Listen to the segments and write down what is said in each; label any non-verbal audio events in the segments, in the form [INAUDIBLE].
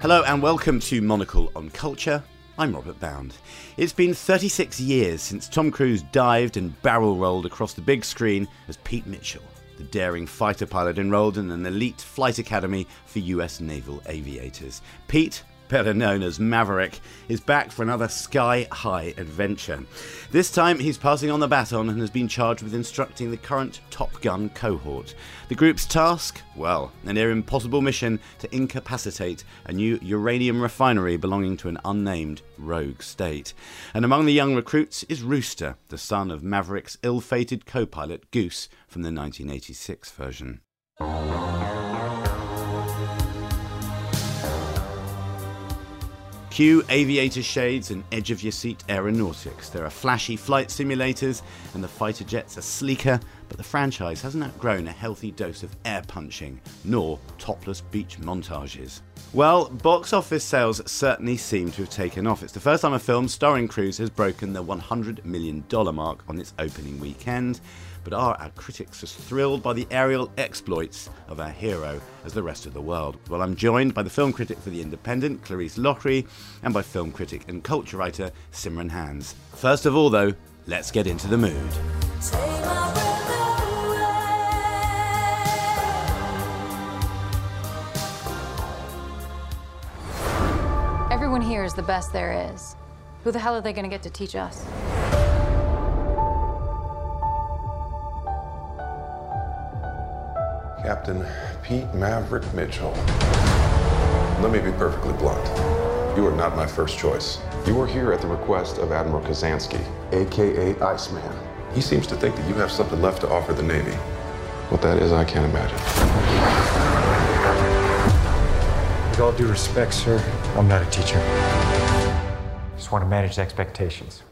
Hello and welcome to Monocle on Culture. I'm Robert Bound. It's been 36 years since Tom Cruise dived and barrel rolled across the big screen as Pete Mitchell, the daring fighter pilot enrolled in an elite flight academy for US naval aviators. Pete better known as Maverick, is back for another sky high adventure. This time he's passing on the baton and has been charged with instructing the current Top Gun cohort. The group's task? Well, a near impossible mission to incapacitate a new uranium refinery belonging to an unnamed rogue state. And among the young recruits is Rooster, the son of Maverick's ill fated co pilot Goose from the 1986 version. Cue aviator shades and edge of your seat aeronautics. There are flashy flight simulators, and the fighter jets are sleeker, but the franchise hasn't outgrown a healthy dose of air punching, nor topless beach montages. Well, box office sales certainly seem to have taken off. It's the first time a film starring Cruise has broken the $100 million mark on its opening weekend but are our critics as thrilled by the aerial exploits of our hero as the rest of the world? Well, I'm joined by the film critic for The Independent, Clarice Loughrey, and by film critic and culture writer Simran Hans. First of all, though, let's get into the mood. Everyone here is the best there is. Who the hell are they going to get to teach us? Captain Pete Maverick Mitchell. Let me be perfectly blunt. You are not my first choice. You are here at the request of Admiral Kazansky, aka Iceman. He seems to think that you have something left to offer the Navy. What that is, I can't imagine. With all due respect, sir, I'm not a teacher. Just want to manage expectations.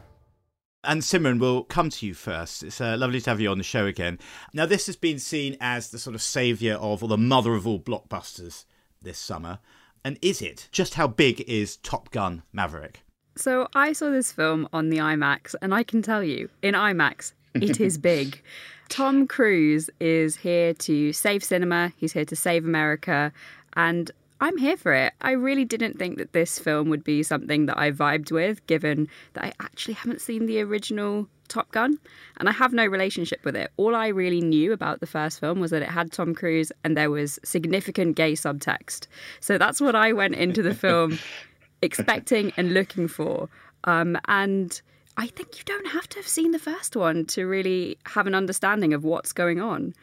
And Simran, we'll come to you first. It's uh, lovely to have you on the show again. Now, this has been seen as the sort of saviour of, or the mother of all blockbusters this summer. And is it? Just how big is Top Gun Maverick? So, I saw this film on the IMAX, and I can tell you, in IMAX, it is [LAUGHS] big. Tom Cruise is here to save cinema, he's here to save America, and I'm here for it. I really didn't think that this film would be something that I vibed with, given that I actually haven't seen the original Top Gun and I have no relationship with it. All I really knew about the first film was that it had Tom Cruise and there was significant gay subtext. So that's what I went into the film [LAUGHS] expecting and looking for. Um, and I think you don't have to have seen the first one to really have an understanding of what's going on.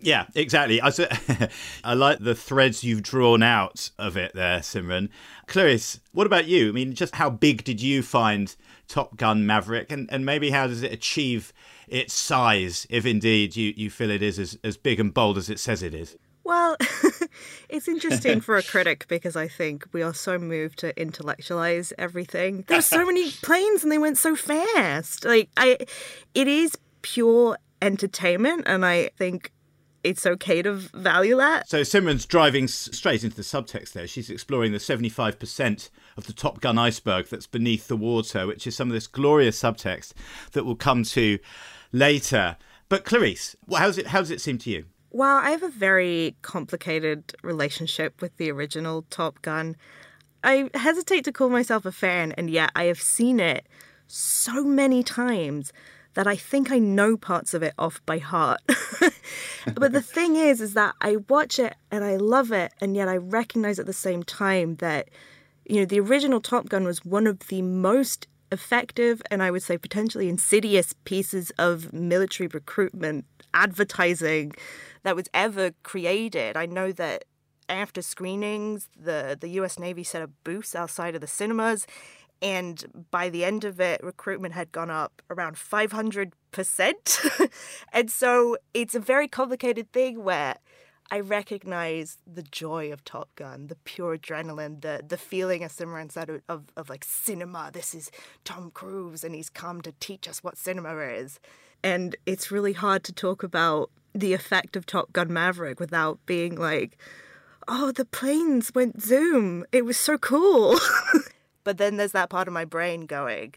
Yeah, exactly. I, [LAUGHS] I like the threads you've drawn out of it there, Simran. Clarice, what about you? I mean, just how big did you find Top Gun Maverick, and, and maybe how does it achieve its size, if indeed you, you feel it is as, as big and bold as it says it is? Well, [LAUGHS] it's interesting for a [LAUGHS] critic because I think we are so moved to intellectualize everything. There are so many planes and they went so fast. Like I it is pure entertainment and I think it's okay to value that. So Simran's driving straight into the subtext there. She's exploring the 75% of the Top Gun iceberg that's beneath the water, which is some of this glorious subtext that we'll come to later. But Clarice, how does it, how does it seem to you? Well, I have a very complicated relationship with the original Top Gun. I hesitate to call myself a fan, and yet I have seen it so many times that I think I know parts of it off by heart. [LAUGHS] but the [LAUGHS] thing is, is that I watch it and I love it, and yet I recognize at the same time that, you know, the original Top Gun was one of the most effective and I would say potentially insidious pieces of military recruitment advertising that was ever created. I know that after screenings, the, the US Navy set up booths outside of the cinemas and by the end of it recruitment had gone up around 500% [LAUGHS] and so it's a very complicated thing where I recognize the joy of Top Gun, the pure adrenaline, the the feeling, as Simran said, of, of, of like cinema. This is Tom Cruise, and he's come to teach us what cinema is. And it's really hard to talk about the effect of Top Gun Maverick without being like, oh, the planes went zoom. It was so cool. [LAUGHS] But then there's that part of my brain going,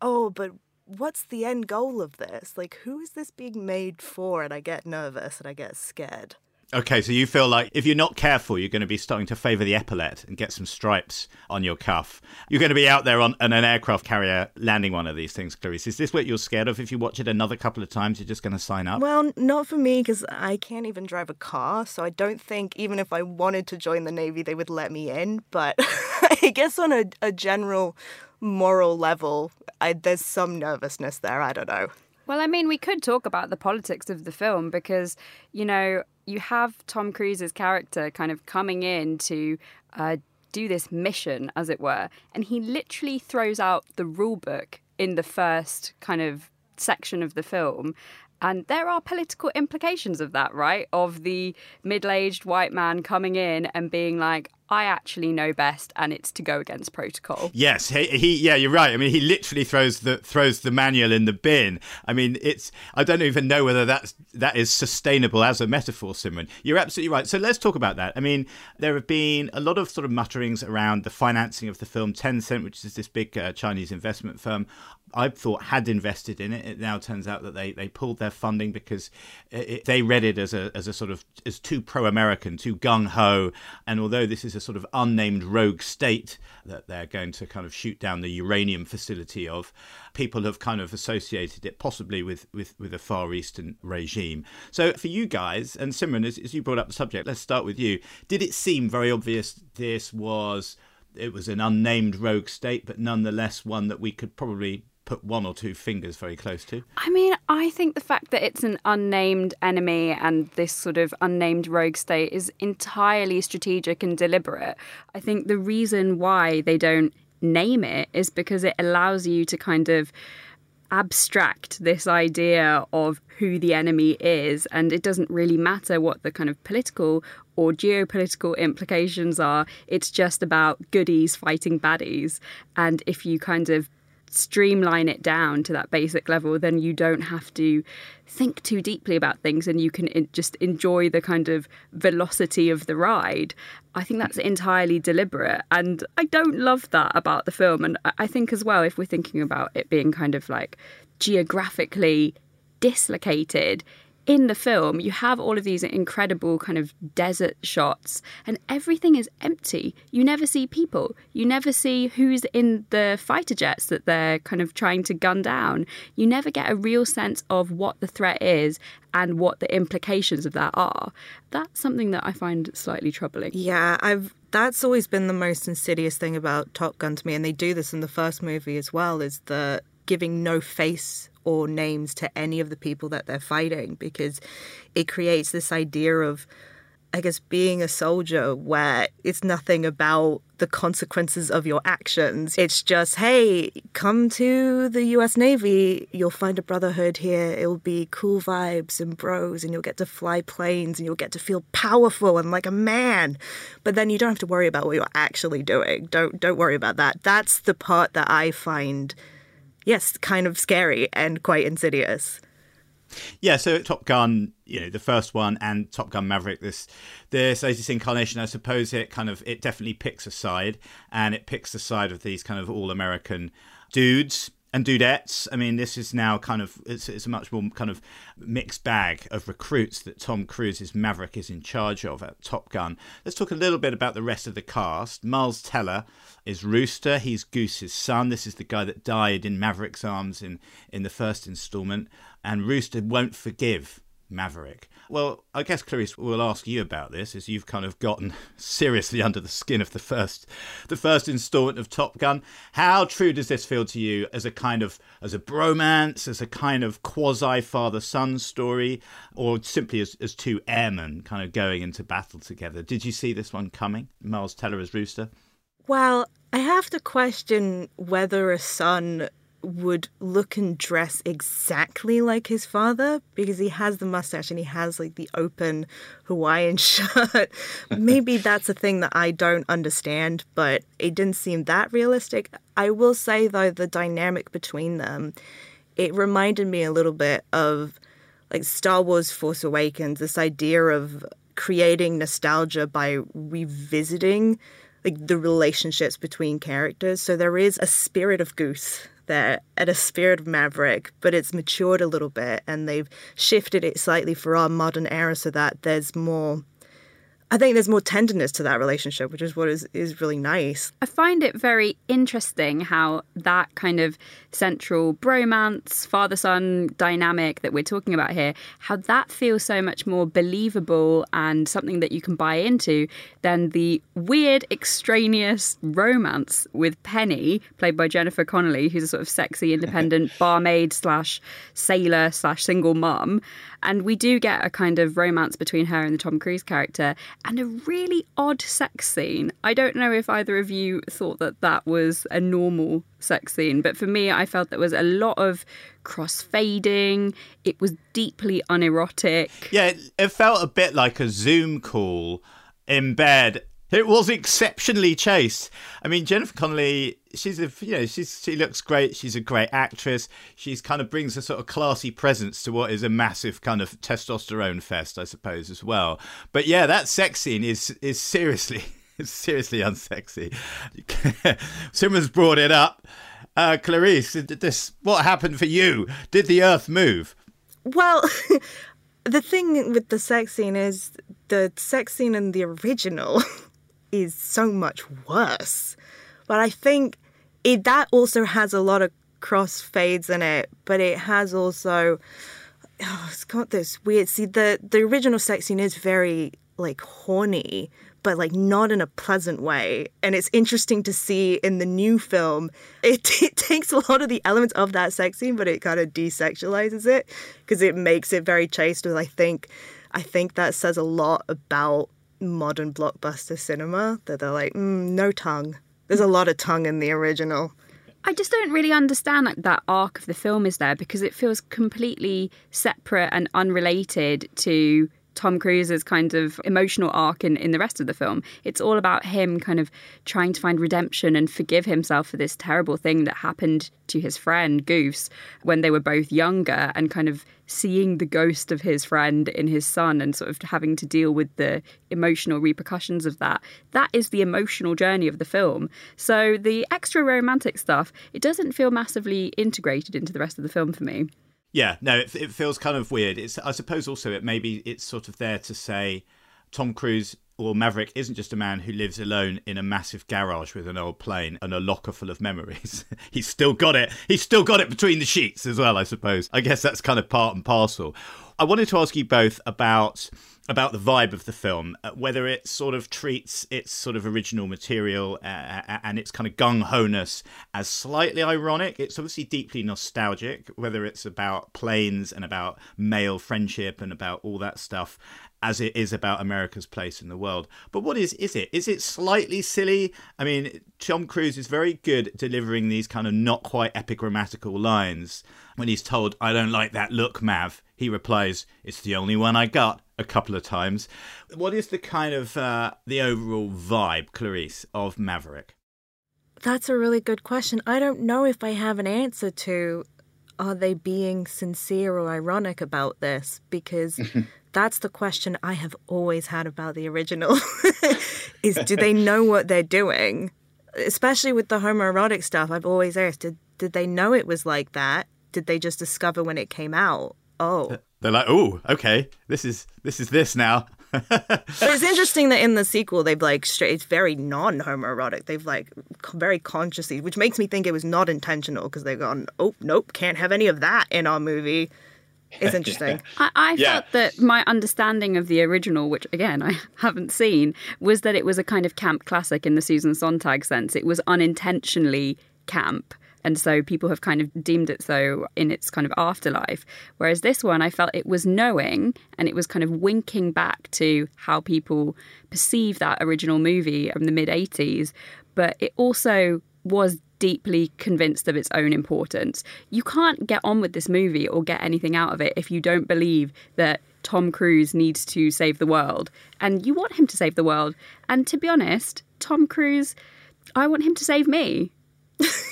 oh, but what's the end goal of this? Like, who is this being made for? And I get nervous and I get scared. Okay, so you feel like if you're not careful, you're going to be starting to favour the epaulette and get some stripes on your cuff. You're going to be out there on, on an aircraft carrier landing one of these things, Clarice. Is this what you're scared of? If you watch it another couple of times, you're just going to sign up? Well, not for me because I can't even drive a car. So I don't think even if I wanted to join the Navy, they would let me in. But [LAUGHS] I guess on a, a general moral level, I, there's some nervousness there. I don't know. Well, I mean, we could talk about the politics of the film because, you know, you have Tom Cruise's character kind of coming in to uh, do this mission, as it were, and he literally throws out the rule book in the first kind of section of the film. And there are political implications of that, right? Of the middle aged white man coming in and being like, I actually know best, and it's to go against protocol. Yes, he, he, yeah, you're right. I mean, he literally throws the throws the manual in the bin. I mean, it's I don't even know whether that's that is sustainable as a metaphor, Simon. You're absolutely right. So let's talk about that. I mean, there have been a lot of sort of mutterings around the financing of the film. Tencent, which is this big uh, Chinese investment firm, I thought had invested in it. It now turns out that they, they pulled their funding because it, they read it as a as a sort of as too pro American, too gung ho. And although this is a sort of unnamed rogue state that they're going to kind of shoot down the uranium facility of, people have kind of associated it possibly with, with, with a Far Eastern regime. So for you guys, and Simran, as, as you brought up the subject, let's start with you. Did it seem very obvious this was it was an unnamed rogue state, but nonetheless one that we could probably put one or two fingers very close to. I mean, I think the fact that it's an unnamed enemy and this sort of unnamed rogue state is entirely strategic and deliberate. I think the reason why they don't name it is because it allows you to kind of abstract this idea of who the enemy is, and it doesn't really matter what the kind of political or geopolitical implications are. It's just about goodies fighting baddies. And if you kind of streamline it down to that basic level, then you don't have to think too deeply about things and you can just enjoy the kind of velocity of the ride. I think that's entirely deliberate. And I don't love that about the film. And I think as well, if we're thinking about it being kind of like geographically dislocated, in the film, you have all of these incredible kind of desert shots, and everything is empty. You never see people. You never see who's in the fighter jets that they're kind of trying to gun down. You never get a real sense of what the threat is and what the implications of that are. That's something that I find slightly troubling. Yeah, I've that's always been the most insidious thing about Top Gun to me, and they do this in the first movie as well, is the giving no face or names to any of the people that they're fighting because it creates this idea of I guess being a soldier where it's nothing about the consequences of your actions. It's just, hey, come to the US Navy. You'll find a brotherhood here. It'll be cool vibes and bros, and you'll get to fly planes and you'll get to feel powerful and like a man. But then you don't have to worry about what you're actually doing. Don't don't worry about that. That's the part that I find yes, kind of scary and quite insidious. Yeah, so Top Gun, you know, the first one and Top Gun Maverick, this this latest incarnation, I suppose it kind of it definitely picks a side, and it picks the side of these kind of all American dudes and dudettes. I mean, this is now kind of it's, it's a much more kind of mixed bag of recruits that Tom Cruise's Maverick is in charge of at Top Gun. Let's talk a little bit about the rest of the cast. Miles Teller is Rooster. He's Goose's son. This is the guy that died in Maverick's arms in in the first instalment. And Rooster won't forgive Maverick. Well, I guess Clarice will ask you about this, as you've kind of gotten [LAUGHS] seriously under the skin of the first, the first instalment of Top Gun. How true does this feel to you as a kind of as a bromance, as a kind of quasi father son story, or simply as, as two airmen kind of going into battle together? Did you see this one coming, Miles Teller as Rooster? Well, I have to question whether a son would look and dress exactly like his father because he has the mustache and he has like the open Hawaiian [LAUGHS] shirt. Maybe [LAUGHS] that's a thing that I don't understand, but it didn't seem that realistic. I will say though, the dynamic between them, it reminded me a little bit of like Star Wars Force Awakens, this idea of creating nostalgia by revisiting like the relationships between characters. So there is a spirit of Goose there at a spirit of Maverick, but it's matured a little bit and they've shifted it slightly for our modern era so that there's more I think there's more tenderness to that relationship, which is what is, is really nice. I find it very interesting how that kind of central bromance, father son dynamic that we're talking about here, how that feels so much more believable and something that you can buy into than the weird, extraneous romance with Penny, played by Jennifer Connelly, who's a sort of sexy, independent [LAUGHS] barmaid slash sailor slash single mum. And we do get a kind of romance between her and the Tom Cruise character and a really odd sex scene. I don't know if either of you thought that that was a normal sex scene, but for me, I felt there was a lot of cross fading. It was deeply unerotic. Yeah, it, it felt a bit like a Zoom call in bed it was exceptionally chaste. I mean, Jennifer Connelly, she's a you know she's she looks great. She's a great actress. She's kind of brings a sort of classy presence to what is a massive kind of testosterone fest, I suppose, as well. But yeah, that sex scene is is seriously [LAUGHS] seriously unsexy. [LAUGHS] Someone's brought it up. Uh, Clarice, this what happened for you? Did the Earth move? Well. [LAUGHS] the thing with the sex scene is the sex scene in the original is so much worse. But I think it that also has a lot of cross fades in it, but it has also oh, it's got this weird see the the original sex scene is very like horny, but like not in a pleasant way. And it's interesting to see in the new film, [LAUGHS] it, it takes a lot of the elements of that sex scene, but it kind of desexualizes it because it makes it very chaste. And I think, I think that says a lot about modern blockbuster cinema that they're like, mm, no tongue. There's a lot of tongue in the original. I just don't really understand like that arc of the film is there because it feels completely separate and unrelated to Tom Cruise's kind of emotional arc in, in the rest of the film. It's all about him kind of trying to find redemption and forgive himself for this terrible thing that happened to his friend Goose when they were both younger and kind of seeing the ghost of his friend in his son and sort of having to deal with the emotional repercussions of that. That is the emotional journey of the film. So the extra romantic stuff, it doesn't feel massively integrated into the rest of the film for me. Yeah, no, it, it feels kind of weird. It's I suppose also it maybe it's sort of there to say Tom Cruise or Maverick isn't just a man who lives alone in a massive garage with an old plane and a locker full of memories. [LAUGHS] He's still got it. He's still got it between the sheets as well, I suppose. I guess that's kind of part and parcel. I wanted to ask you both about about the vibe of the film, uh, whether it sort of treats its sort of original material uh, uh and its kind of gung ho ness as slightly ironic. It's obviously deeply nostalgic, whether it's about planes and about male friendship and about all that stuff, as it is about America's place in the world. But what is is it? Is it slightly silly? I mean, Tom Cruise is very good at delivering these kind of not quite epigrammatical lines. When he's told, "I don't like that look, Mav," he replies, "It's the only one I got." a couple of times. What is the kind of uh, the overall vibe, Clarice, of Maverick? That's a really good question. I don't know if I have an answer to are they being sincere or ironic about this because [LAUGHS] that's the question I have always had about the original [LAUGHS] is do they know what they're doing? Especially with the homoerotic stuff, I've always asked did did they know it was like that? Did they just discover when it came out? Oh. They're like, oh, okay, this is this is this now. [LAUGHS] but it's interesting that in the sequel they've like straight it's very non-homoerotic they've like very consciously which makes me think it was not intentional because they've gone oh nope can't have any of that in our movie it's [LAUGHS] interesting i, I yeah. felt that my understanding of the original which again i [LAUGHS] haven't seen was that it was a kind of camp classic in the susan sontag sense it was unintentionally camp and so people have kind of deemed it so in its kind of afterlife. Whereas this one, I felt it was knowing and it was kind of winking back to how people perceive that original movie from the mid 80s, but it also was deeply convinced of its own importance. You can't get on with this movie or get anything out of it if you don't believe that Tom Cruise needs to save the world. And you want him to save the world. And to be honest, Tom Cruise, I want him to save me. [LAUGHS]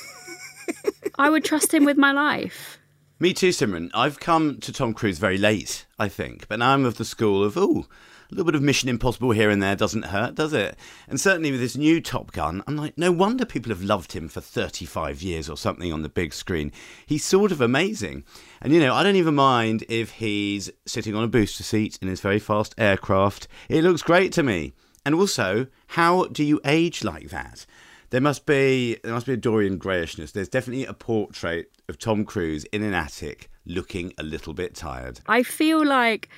I would trust him with my life. Me too, Simran. I've come to Tom Cruise very late, I think, but now I'm of the school of, oh, A little bit of Mission Impossible here and there doesn't hurt, does it? And certainly with this new Top Gun, I'm like, no wonder people have loved him for 35 years or something on the big screen. He's sort of amazing. And you know, I don't even mind if he's sitting on a booster seat in his very fast aircraft. It looks great to me. And also, how do you age like that? There must be there must be a Dorian Grayishness. There's definitely a portrait of Tom Cruise in an attic looking a little bit tired. I feel like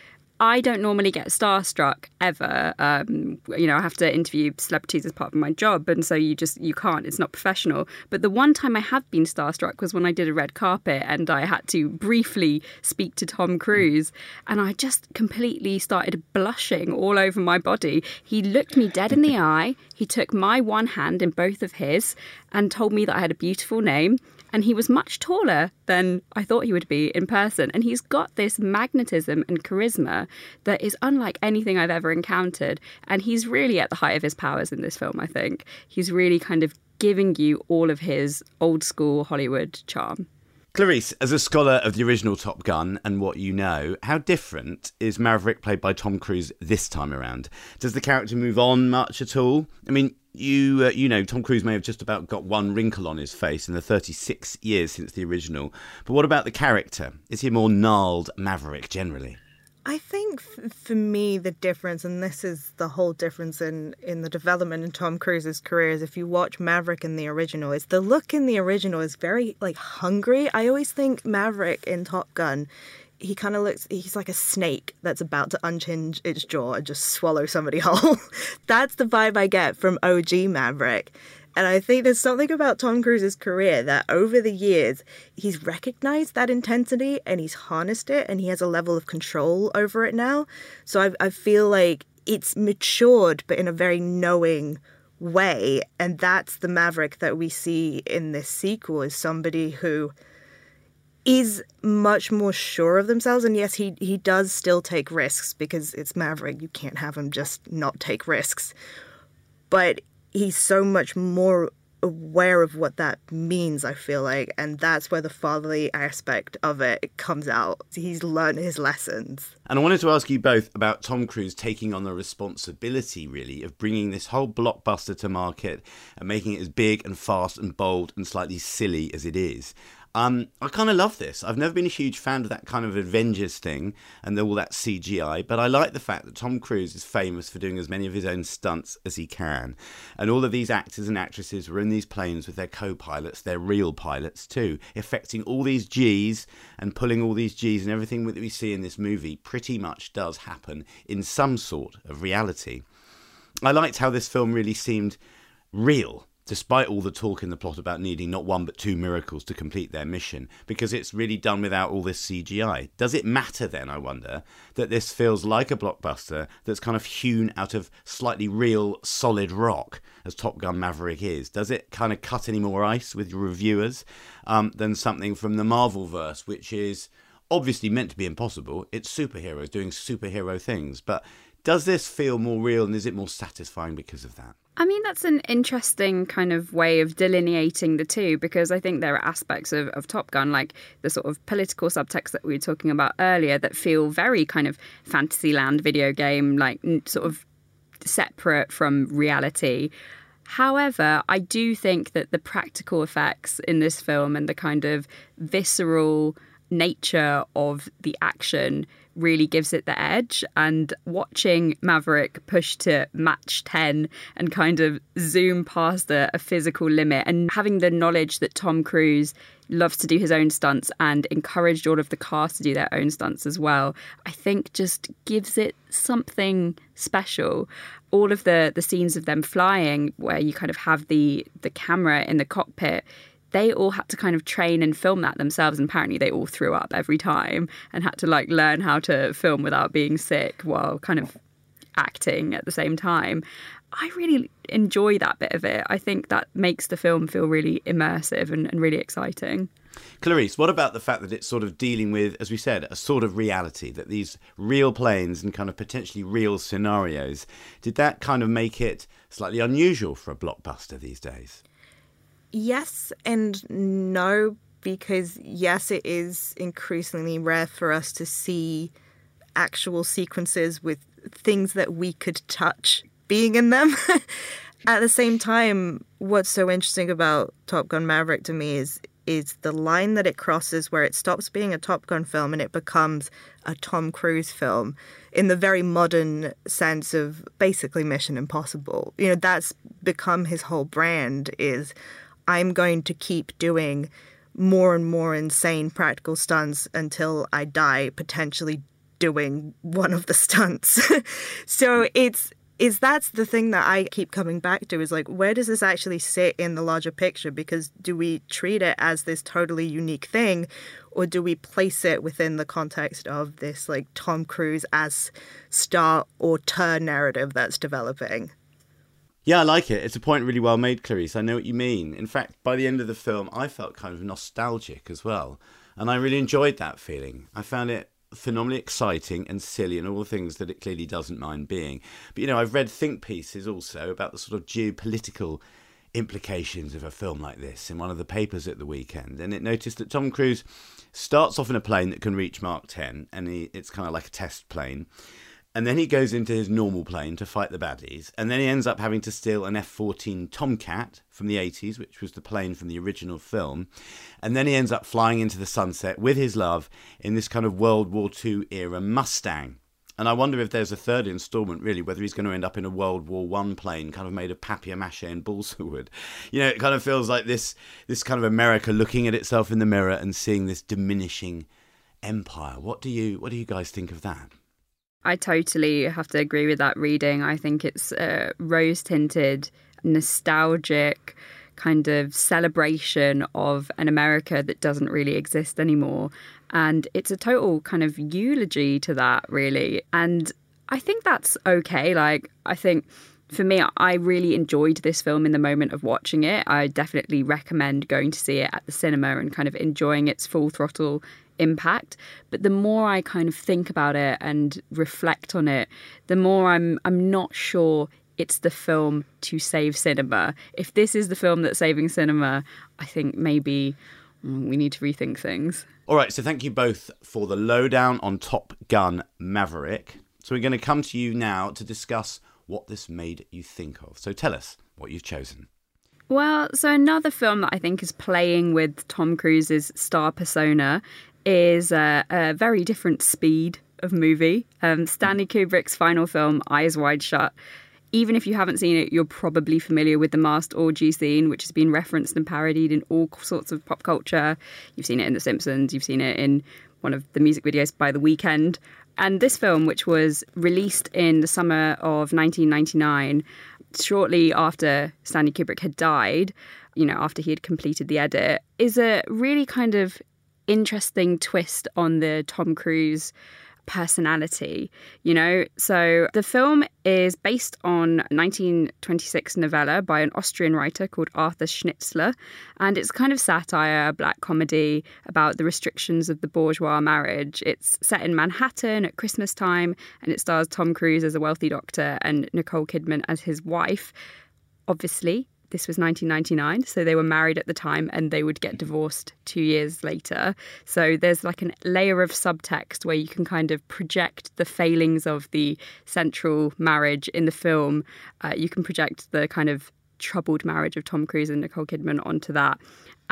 I don't normally get starstruck ever. Um, you know, I have to interview celebrities as part of my job, and so you just you can't. It's not professional. But the one time I have been starstruck was when I did a red carpet, and I had to briefly speak to Tom Cruise, and I just completely started blushing all over my body. He looked me dead in the [LAUGHS] eye. He took my one hand in both of his and told me that I had a beautiful name and he was much taller than I thought he would be in person. And he's got this magnetism and charisma that is unlike anything I've ever encountered. And he's really at the height of his powers in this film, I think. He's really kind of giving you all of his old school Hollywood charm. Clarice, as a scholar of the original Top Gun and what you know, how different is Maverick played by Tom Cruise this time around? Does the character move on much at all? I mean, you uh, you know Tom Cruise may have just about got one wrinkle on his face in the 36 years since the original. But what about the character? Is he more gnarled Maverick generally? I think for me the difference, and this is the whole difference in in the development in Tom Cruise's career, is if you watch Maverick in the original, is the look in the original is very like hungry. I always think Maverick in Top Gun. He kind of looks, he's like a snake that's about to unhinge its jaw and just swallow somebody [LAUGHS] whole. that's the vibe I get from OG Maverick. And I think there's something about Tom Cruise's career that over the years, he's recognized that intensity and he's harnessed it and he has a level of control over it now. So I, I feel like it's matured, but in a very knowing way. And that's the Maverick that we see in this sequel is somebody who is much more sure of themselves and yes he he does still take risks because it's maverick you can't have him just not take risks but he's so much more aware of what that means i feel like and that's where the fatherly aspect of it comes out. He's learned his lessons. And i wanted to ask you both about tom cruise taking on the responsibility really of bringing this whole blockbuster to market and making it as big and fast and bold and slightly silly as it is um, I kind of love this. I've never been a huge fan of that kind of Avengers thing and all that CGI, but I like the fact that Tom Cruise is famous for doing as many of his own stunts as he can. And all of these actors and actresses were in these planes with their co pilots, their real pilots too, affecting all these G's and pulling all these G's, and everything that we see in this movie pretty much does happen in some sort of reality. I liked how this film really seemed real despite all the talk in the plot about needing not one but two miracles to complete their mission, because it's really done without all this CGI. Does it matter then, I wonder, that this feels like a blockbuster that's kind of hewn out of slightly real, solid rock, as Top Gun Maverick is? Does it kind of cut any more ice with reviewers um, than something from the Marvel verse, which is obviously meant to be impossible? It's superheroes doing superhero things, but does this feel more real and is it more satisfying because of that? I mean, that's an interesting kind of way of delineating the two because I think there are aspects of, of Top Gun, like the sort of political subtext that we were talking about earlier, that feel very kind of Fantasyland video game, like sort of separate from reality. However, I do think that the practical effects in this film and the kind of visceral nature of the action really gives it the edge. And watching Maverick push to Mach 10 and kind of zoom past a, a, physical limit, and having the knowledge that Tom Cruise loves to do his own stunts and encouraged all of the cast to do their own stunts as well, I think just gives it something special. All of the, the scenes of them flying, where you kind of have the, the camera in the cockpit they all had to kind of train and film that themselves and apparently they all threw up every time and had to like learn how to film without being sick while kind of acting at the same time. I really enjoy that bit of it. I think that makes the film feel really immersive and, and really exciting. Clarice, what about the fact that it's sort of dealing with, as we said, a sort of reality, that these real planes and kind of potentially real scenarios, did that kind of make it slightly unusual for a blockbuster these days? Yes and no, because yes, it is increasingly rare for us to see actual sequences with things that we could touch being in them. [LAUGHS] At the same time, what's so interesting about Top Gun Maverick to me is is the line that it crosses where it stops being a Top Gun film and it becomes a Tom Cruise film in the very modern sense of basically Mission Impossible. You know, that's become his whole brand is I'm going to keep doing more and more insane practical stunts until I die, potentially doing one of the stunts. [LAUGHS] so it's is that's the thing that I keep coming back to is like where does this actually sit in the larger picture because do we treat it as this totally unique thing or do we place it within the context of this like Tom Cruise as star auteur narrative that's developing? Yeah, I like it. It's a point really well made, Clarice. I know what you mean. In fact, by the end of the film, I felt kind of nostalgic as well. And I really enjoyed that feeling. I found it phenomenally exciting and silly and all the things that it clearly doesn't mind being. But you know, I've read think pieces also about the sort of geopolitical implications of a film like this in one of the papers at the weekend, and it noticed that Tom Cruise starts off in a plane that can reach Mach 10, and he, it's kind of like a test plane. And then he goes into his normal plane to fight the baddies. And then he ends up having to steal an F 14 Tomcat from the 80s, which was the plane from the original film. And then he ends up flying into the sunset with his love in this kind of World War II era Mustang. And I wonder if there's a third instalment, really, whether he's going to end up in a World War One plane, kind of made of papier mâché and balsa wood. [LAUGHS] You know, it kind of feels like this, this kind of America looking at itself in the mirror and seeing this diminishing empire. What do you, what do you guys think of that? I totally have to agree with that reading. I think it's a rose tinted, nostalgic kind of celebration of an America that doesn't really exist anymore. And it's a total kind of eulogy to that, really. And I think that's okay. Like, I think for me, I really enjoyed this film in the moment of watching it. I definitely recommend going to see it at the cinema and kind of enjoying its full throttle impact. But the more I kind of think about it and reflect on it, the more I'm I'm not sure it's the film to save cinema. If this is the film that's saving cinema, I think maybe mm, we need to rethink things. All right, so thank you both for the lowdown on Top Gun Maverick. So we're going to come to you now to discuss what this made you think of. So tell us what you've chosen. Well, so another film that I think is playing with Tom Cruise's star persona is a, a very different speed of movie. Um, Stanley Kubrick's final film, Eyes Wide Shut. Even if you haven't seen it, you're probably familiar with the masked orgy scene, which has been referenced and parodied in all sorts of pop culture. You've seen it in The Simpsons, you've seen it in one of the music videos by The Weeknd. And this film, which was released in the summer of 1999, shortly after Stanley Kubrick had died, you know, after he had completed the edit, is a really kind of interesting twist on the Tom Cruise personality, you know? So the film is based on 1926 novella by an Austrian writer called Arthur Schnitzler, and it's kind of satire, black comedy about the restrictions of the bourgeois marriage. It's set in Manhattan at Christmas time, and it stars Tom Cruise as a wealthy doctor and Nicole Kidman as his wife. Obviously, this was 1999, so they were married at the time and they would get divorced two years later. So there's like a layer of subtext where you can kind of project the failings of the central marriage in the film. Uh, you can project the kind of troubled marriage of Tom Cruise and Nicole Kidman onto that.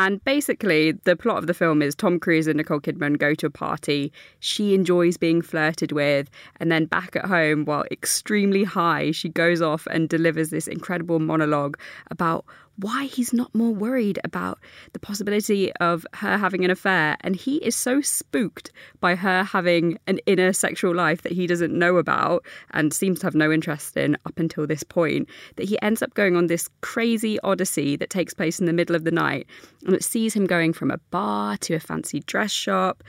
And basically, the plot of the film is Tom Cruise and Nicole Kidman go to a party. She enjoys being flirted with. And then back at home, while extremely high, she goes off and delivers this incredible monologue about why he's not more worried about the possibility of her having an affair. And he is so spooked by her having an inner sexual life that he doesn't know about and seems to have no interest in up until this point that he ends up going on this crazy odyssey that takes place in the middle of the night. And it sees him going from a bar to a fancy dress shop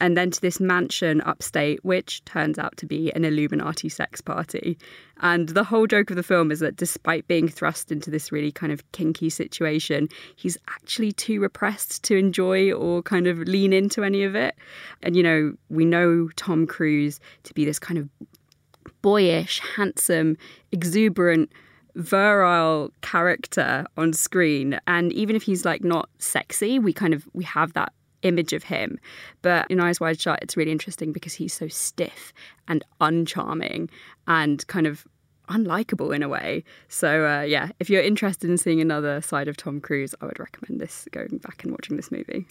and then to this mansion upstate, which turns out to be an Illuminati sex party. And the whole joke of the film is that despite being thrust into this really kind of kinky situation, he's actually too repressed to enjoy or kind of lean into any of it. And, you know, we know Tom Cruise to be this kind of boyish, handsome, exuberant, virile character on screen and even if he's like not sexy we kind of we have that image of him. But in Eyes Wide Shut, it's really interesting because he's so stiff and uncharming and kind of unlikable in a way. So uh, yeah, if you're interested in seeing another side of Tom Cruise, I would recommend this going back and watching this movie.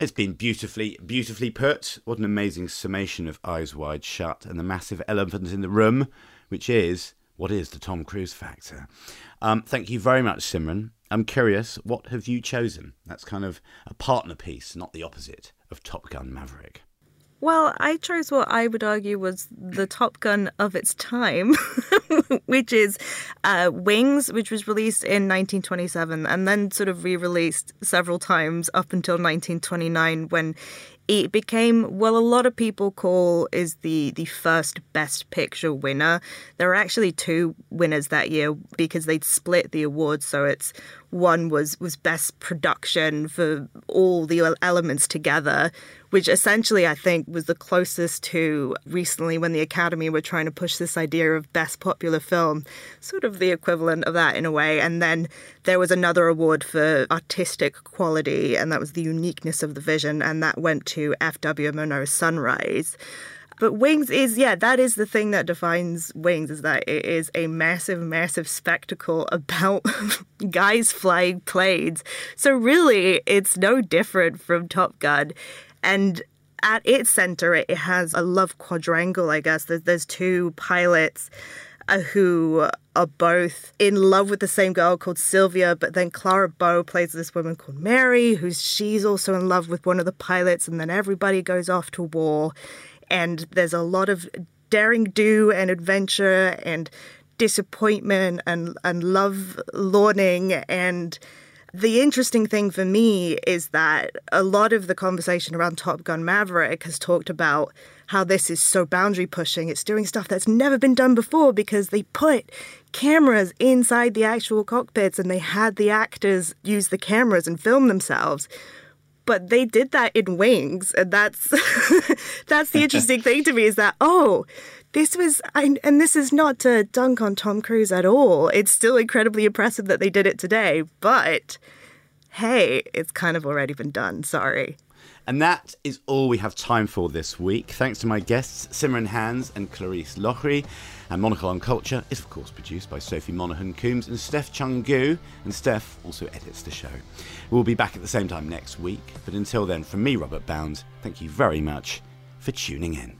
It's been beautifully, beautifully put. What an amazing summation of Eyes Wide Shut and the massive elephant in the room, which is what is the Tom Cruise factor. Um, thank you very much, Simran. I'm curious, what have you chosen? That's kind of a partner piece, not the opposite of Top Gun Maverick. Well, I chose what I would argue was the Top Gun of its time, [LAUGHS] which is uh, Wings, which was released in 1927 and then sort of re released several times up until 1929 when it became well a lot of people call is the the first best picture winner. There are actually two winners that year because they'd split the awards so it's one was was best production for all the elements together which essentially I think was the closest to recently when the Academy were trying to push this idea of best popular film, sort of the equivalent of that in a way. And then there was another award for artistic quality, and that was the uniqueness of the vision, and that went to F.W. Murnau's Sunrise. But Wings is, yeah, that is the thing that defines Wings is that it is a massive, massive spectacle about [LAUGHS] guys flying planes. So really, it's no different from Top Gun. And at its center, it has a love quadrangle, I guess. There's, there's two pilots uh, who are both in love with the same girl called Sylvia, but then Clara Bow plays this woman called Mary, who's she's also in love with one of the pilots, and then everybody goes off to war. And there's a lot of daring do and adventure and disappointment and, and love lorning and the interesting thing for me is that a lot of the conversation around Top Gun Maverick has talked about how this is so boundary pushing. It's doing stuff that's never been done before because they put cameras inside the actual cockpits and they had the actors use the cameras and film themselves but they did that in wings and that's [LAUGHS] that's the interesting thing to me is that oh this was, and this is not to dunk on Tom Cruise at all. It's still incredibly impressive that they did it today, but hey, it's kind of already been done. Sorry. And that is all we have time for this week. Thanks to my guests, Simran Hans and Clarice Loughrey. And Monocle on Culture is, of course, produced by Sophie Monaghan Coombs and Steph Chung Gu. And Steph also edits the show. We'll be back at the same time next week. But until then, from me, Robert Bound, thank you very much for tuning in.